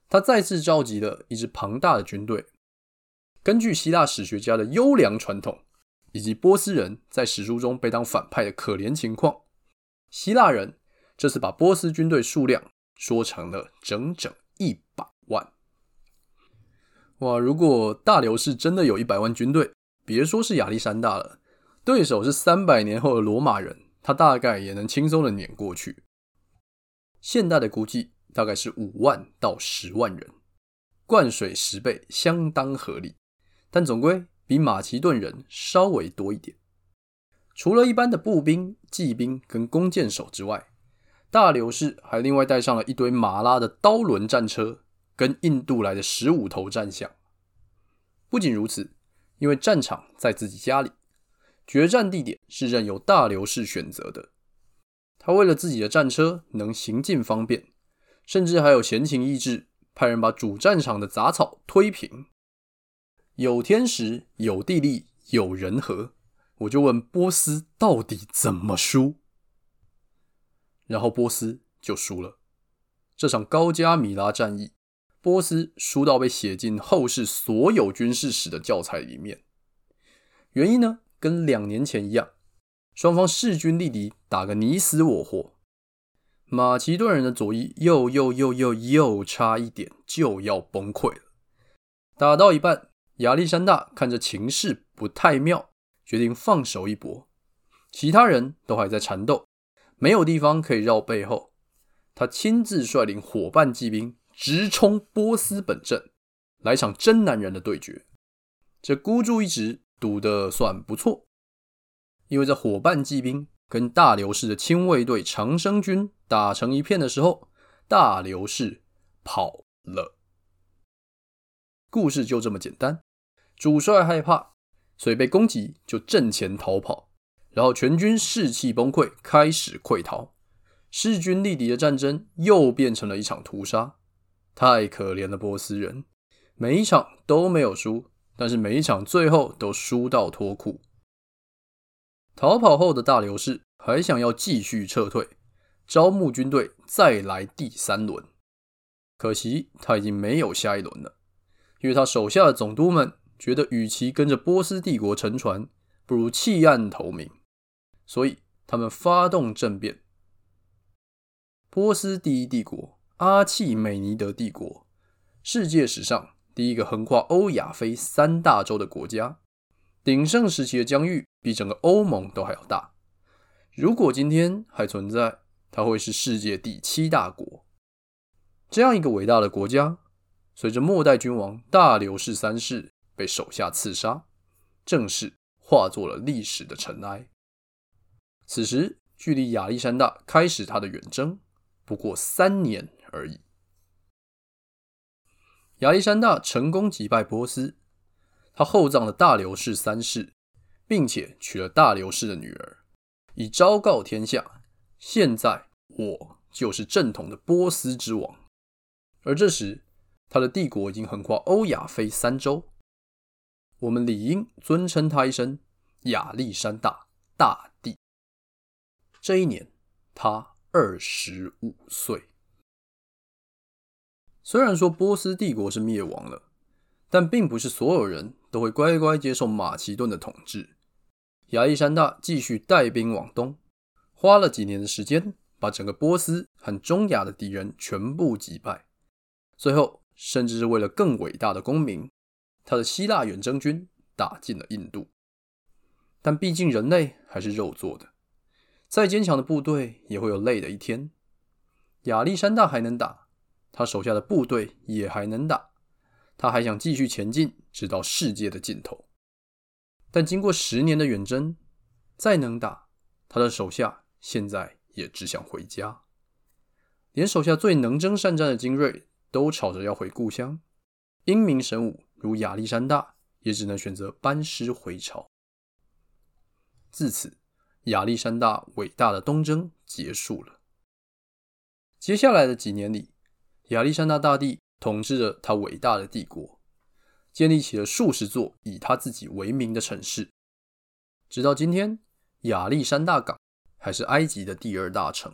[SPEAKER 1] 他再次召集了一支庞大的军队。根据希腊史学家的优良传统，以及波斯人在史书中被当反派的可怜情况，希腊人这次把波斯军队数量说成了整整一百万。哇！如果大流士真的有一百万军队，别说是亚历山大了，对手是三百年后的罗马人，他大概也能轻松的碾过去。现代的估计大概是五万到十万人，灌水十倍相当合理，但总归比马其顿人稍微多一点。除了一般的步兵、骑兵跟弓箭手之外，大流士还另外带上了一堆马拉的刀轮战车。跟印度来的十五头战象。不仅如此，因为战场在自己家里，决战地点是任由大流士选择的。他为了自己的战车能行进方便，甚至还有闲情逸致，派人把主战场的杂草推平。有天时，有地利，有人和，我就问波斯到底怎么输？然后波斯就输了这场高加米拉战役。波斯输到被写进后世所有军事史的教材里面，原因呢，跟两年前一样，双方势均力敌，打个你死我活。马其顿人的左翼又又又又又差一点就要崩溃了。打到一半，亚历山大看着情势不太妙，决定放手一搏。其他人都还在缠斗，没有地方可以绕背后，他亲自率领伙伴骑兵。直冲波斯本阵，来场真男人的对决。这孤注一掷赌得算不错，因为这伙伴骑兵跟大流士的亲卫队长生军打成一片的时候，大流士跑了。故事就这么简单，主帅害怕，所以被攻击就阵前逃跑，然后全军士气崩溃，开始溃逃。势均力敌的战争又变成了一场屠杀。太可怜了，波斯人每一场都没有输，但是每一场最后都输到脱裤。逃跑后的大流士还想要继续撤退，招募军队再来第三轮。可惜他已经没有下一轮了，因为他手下的总督们觉得，与其跟着波斯帝国沉船，不如弃暗投明，所以他们发动政变。波斯第一帝国。阿契美尼德帝国，世界史上第一个横跨欧亚非三大洲的国家，鼎盛时期的疆域比整个欧盟都还要大。如果今天还存在，它会是世界第七大国。这样一个伟大的国家，随着末代君王大流士三世被手下刺杀，正式化作了历史的尘埃。此时，距离亚历山大开始他的远征不过三年。而已。亚历山大成功击败波斯，他厚葬了大流士三世，并且娶了大流士的女儿，以昭告天下：现在我就是正统的波斯之王。而这时，他的帝国已经横跨欧亚非三洲，我们理应尊称他一声亚历山大大帝。这一年，他二十五岁。虽然说波斯帝国是灭亡了，但并不是所有人都会乖乖接受马其顿的统治。亚历山大继续带兵往东，花了几年的时间，把整个波斯和中亚的敌人全部击败。最后，甚至是为了更伟大的功名，他的希腊远征军打进了印度。但毕竟人类还是肉做的，再坚强的部队也会有累的一天。亚历山大还能打。他手下的部队也还能打，他还想继续前进，直到世界的尽头。但经过十年的远征，再能打，他的手下现在也只想回家。连手下最能征善战的精锐都吵着要回故乡，英明神武如亚历山大也只能选择班师回朝。自此，亚历山大伟大的东征结束了。接下来的几年里，亚历山大大帝统治着他伟大的帝国，建立起了数十座以他自己为名的城市。直到今天，亚历山大港还是埃及的第二大城。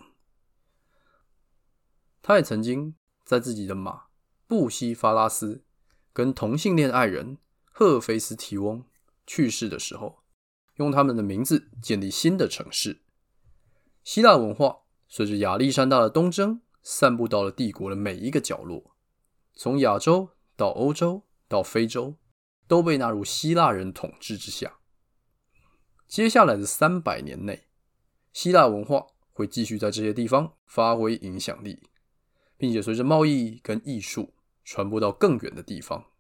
[SPEAKER 1] 他也曾经在自己的马布西法拉斯跟同性恋爱人赫菲斯提翁去世的时候，用他们的名字建立新的城市。希腊文化随着亚历山大的东征，散布到了帝国的每一个角落，从亚洲到欧洲到非洲，都被纳入希腊人统治之下。接下来的三百年内，希腊文化会继续在这些地方发挥影响力，并且随着贸易跟艺术传播到更远的地方。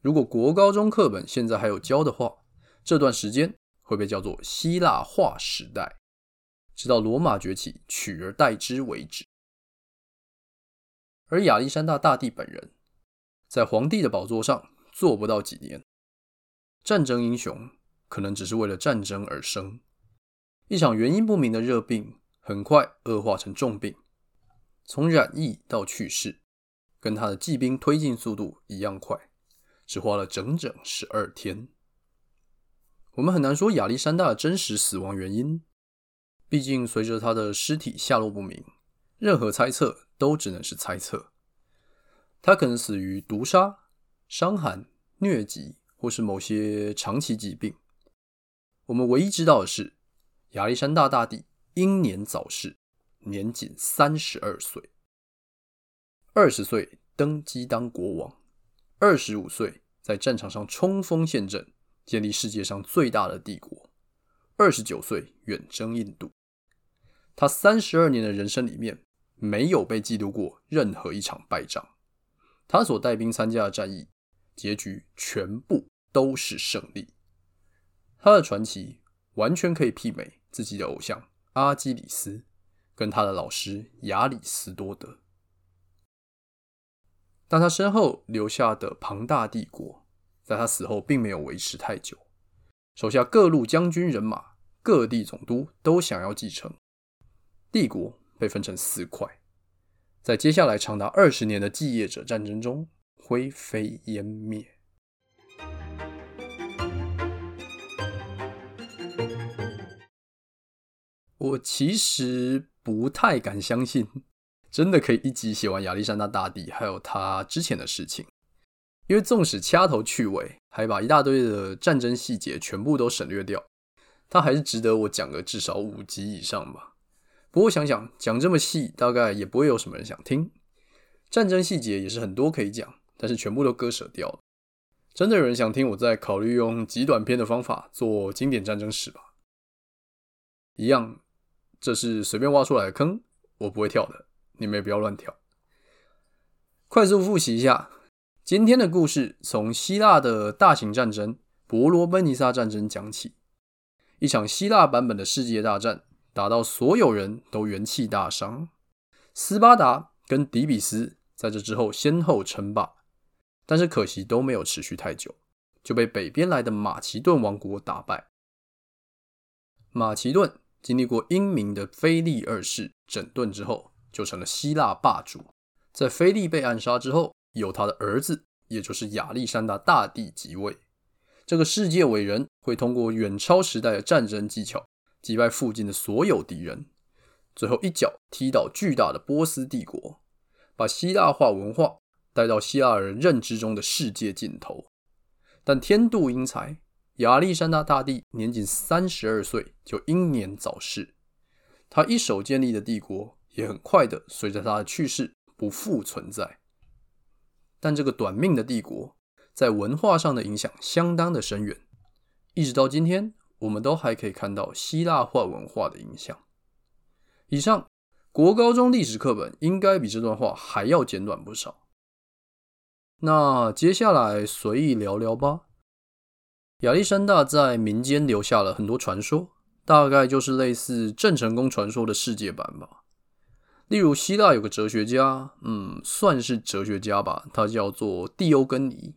[SPEAKER 1] 如果国高中课本现在还有教的话，这段时间会被叫做希腊化时代，直到罗马崛起取而代之为止。而亚历山大大帝本人，在皇帝的宝座上坐不到几年，战争英雄可能只是为了战争而生。一场原因不明的热病，很快恶化成重病，从染疫到去世，跟他的骑兵推进速度一样快，只花了整整十二天。我们很难说亚历山大的真实死亡原因，毕竟随着他的尸体下落不明，任何猜测都只能是猜测。他可能死于毒杀、伤寒、疟疾，或是某些长期疾病。我们唯一知道的是，亚历山大大帝英年早逝，年仅三十二岁。二十岁登基当国王，二十五岁在战场上冲锋陷阵。建立世界上最大的帝国，二十九岁远征印度。他三十二年的人生里面，没有被记录过任何一场败仗。他所带兵参加的战役，结局全部都是胜利。他的传奇完全可以媲美自己的偶像阿基里斯，跟他的老师亚里斯多德。但他身后留下的庞大帝国。在他死后，并没有维持太久。手下各路将军人马、各地总督都想要继承，帝国被分成四块，在接下来长达二十年的继业者战争中灰飞烟灭。我其实不太敢相信，真的可以一集写完亚历山大大帝还有他之前的事情。因为纵使掐头去尾，还把一大堆的战争细节全部都省略掉，它还是值得我讲个至少五集以上吧。不过想想讲这么细，大概也不会有什么人想听。战争细节也是很多可以讲，但是全部都割舍掉了。真的有人想听，我在考虑用极短篇的方法做经典战争史吧。一样，这是随便挖出来的坑，我不会跳的，你们也不要乱跳。快速复习一下。今天的故事从希腊的大型战争伯罗奔尼撒战争讲起，一场希腊版本的世界大战，打到所有人都元气大伤。斯巴达跟底比斯在这之后先后称霸，但是可惜都没有持续太久，就被北边来的马其顿王国打败。马其顿经历过英明的腓力二世整顿之后，就成了希腊霸主。在腓力被暗杀之后，由他的儿子，也就是亚历山大大帝即位。这个世界伟人会通过远超时代的战争技巧，击败附近的所有敌人，最后一脚踢倒巨大的波斯帝国，把希腊化文化带到希腊人认知中的世界尽头。但天妒英才，亚历山大大帝年仅三十二岁就英年早逝，他一手建立的帝国也很快的随着他的去世不复存在。但这个短命的帝国在文化上的影响相当的深远，一直到今天，我们都还可以看到希腊化文化的影响。以上国高中历史课本应该比这段话还要简短不少。那接下来随意聊聊吧。亚历山大在民间留下了很多传说，大概就是类似郑成功传说的世界版吧。例如，希腊有个哲学家，嗯，算是哲学家吧，他叫做蒂欧根尼。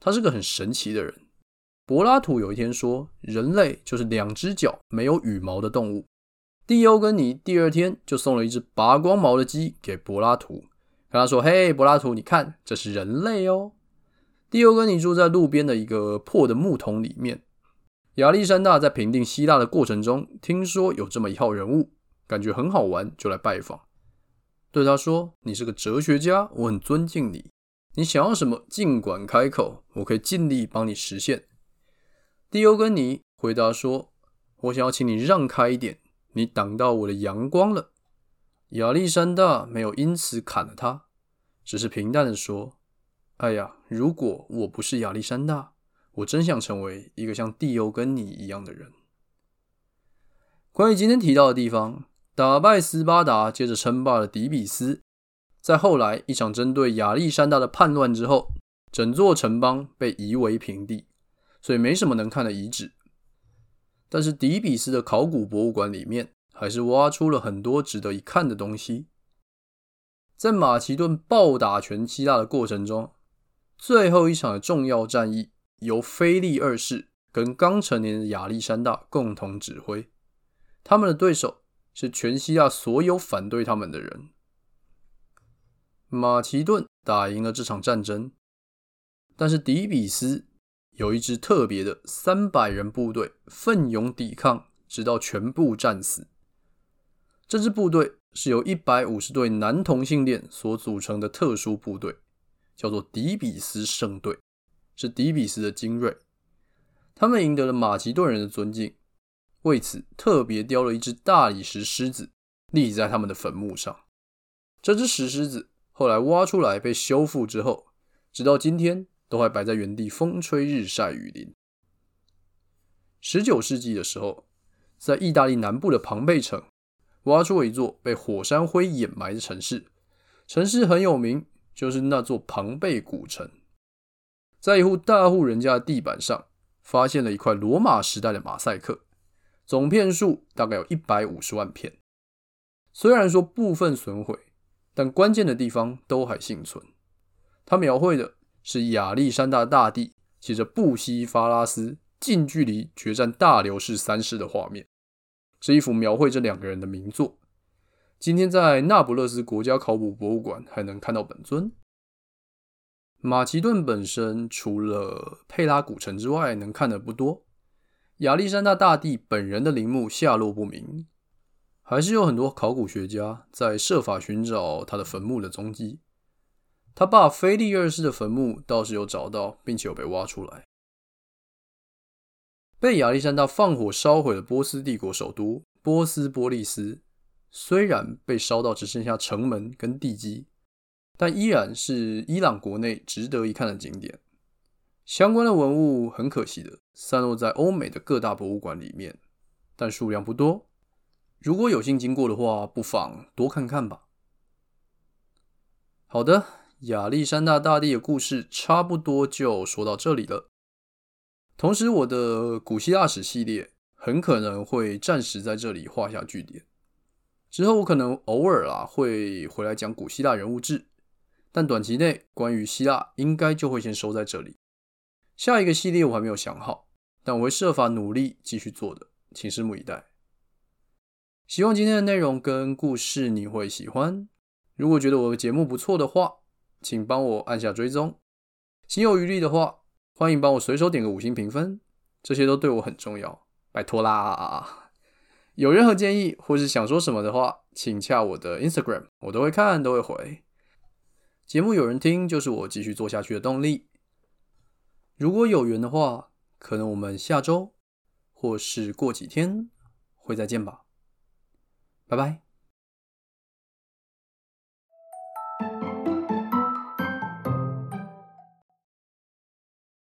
[SPEAKER 1] 他是个很神奇的人。柏拉图有一天说，人类就是两只脚没有羽毛的动物。蒂欧根尼第二天就送了一只拔光毛的鸡给柏拉图，跟他说：“嘿，柏拉图，你看，这是人类哦。”蒂欧根尼住在路边的一个破的木桶里面。亚历山大在平定希腊的过程中，听说有这么一号人物，感觉很好玩，就来拜访。对他说：“你是个哲学家，我很尊敬你。你想要什么，尽管开口，我可以尽力帮你实现。”蒂欧根尼回答说：“我想要请你让开一点，你挡到我的阳光了。”亚历山大没有因此砍了他，只是平淡的说：“哎呀，如果我不是亚历山大，我真想成为一个像蒂欧跟你一样的人。”关于今天提到的地方，打败斯巴达，接着称霸了底比斯，在后来一场针对亚历山大的叛乱之后，整座城邦被夷为平地，所以没什么能看的遗址。但是底比斯的考古博物馆里面，还是挖出了很多值得一看的东西。在马其顿暴打全希腊的过程中，最后一场的重要战役由腓力二世跟刚成年的亚历山大共同指挥。他们的对手是全希腊所有反对他们的人。马其顿打赢了这场战争，但是底比斯有一支特别的三百人部队奋勇抵抗，直到全部战死。这支部队是由一百五十对男同性恋所组成的特殊部队，叫做底比斯圣队，是底比斯的精锐。他们赢得了马其顿人的尊敬，为此特别雕了一只大理石狮子立在他们的坟墓上。这只石狮子后来挖出来被修复之后，直到今天都还摆在原地，风吹日晒雨淋。十九世纪的时候，在意大利南部的庞贝城。挖出了一座被火山灰掩埋的城市，城市很有名，就是那座庞贝古城。在一户大户人家的地板上，发现了一块罗马时代的马赛克，总片数大概有一百五十万片。虽然说部分损毁，但关键的地方都还幸存。它描绘的是亚历山大大帝骑着布西法拉斯近距离决战大流士三世的画面。是一幅描绘这两个人的名作。今天在那不勒斯国家考古博物馆还能看到本尊。马其顿本身除了佩拉古城之外，能看的不多。亚历山大大帝本人的陵墓下落不明，还是有很多考古学家在设法寻找他的坟墓的踪迹。他爸腓力二世的坟墓倒是有找到，并且有被挖出来。被亚历山大放火烧毁的波斯帝国首都波斯波利斯，虽然被烧到只剩下城门跟地基，但依然是伊朗国内值得一看的景点。相关的文物很可惜的散落在欧美的各大博物馆里面，但数量不多。如果有幸经过的话，不妨多看看吧。好的，亚历山大大帝的故事差不多就说到这里了。同时，我的古希腊史系列很可能会暂时在这里画下句点。之后，我可能偶尔啊会回来讲古希腊人物志，但短期内关于希腊应该就会先收在这里。下一个系列我还没有想好，但我会设法努力继续做的，请拭目以待。希望今天的内容跟故事你会喜欢。如果觉得我的节目不错的话，请帮我按下追踪。心有余力的话，欢迎帮我随手点个五星评分，这些都对我很重要，拜托啦！有任何建议或是想说什么的话，请洽我的 Instagram，我都会看，都会回。节目有人听，就是我继续做下去的动力。如果有缘的话，可能我们下周或是过几天会再见吧，拜拜。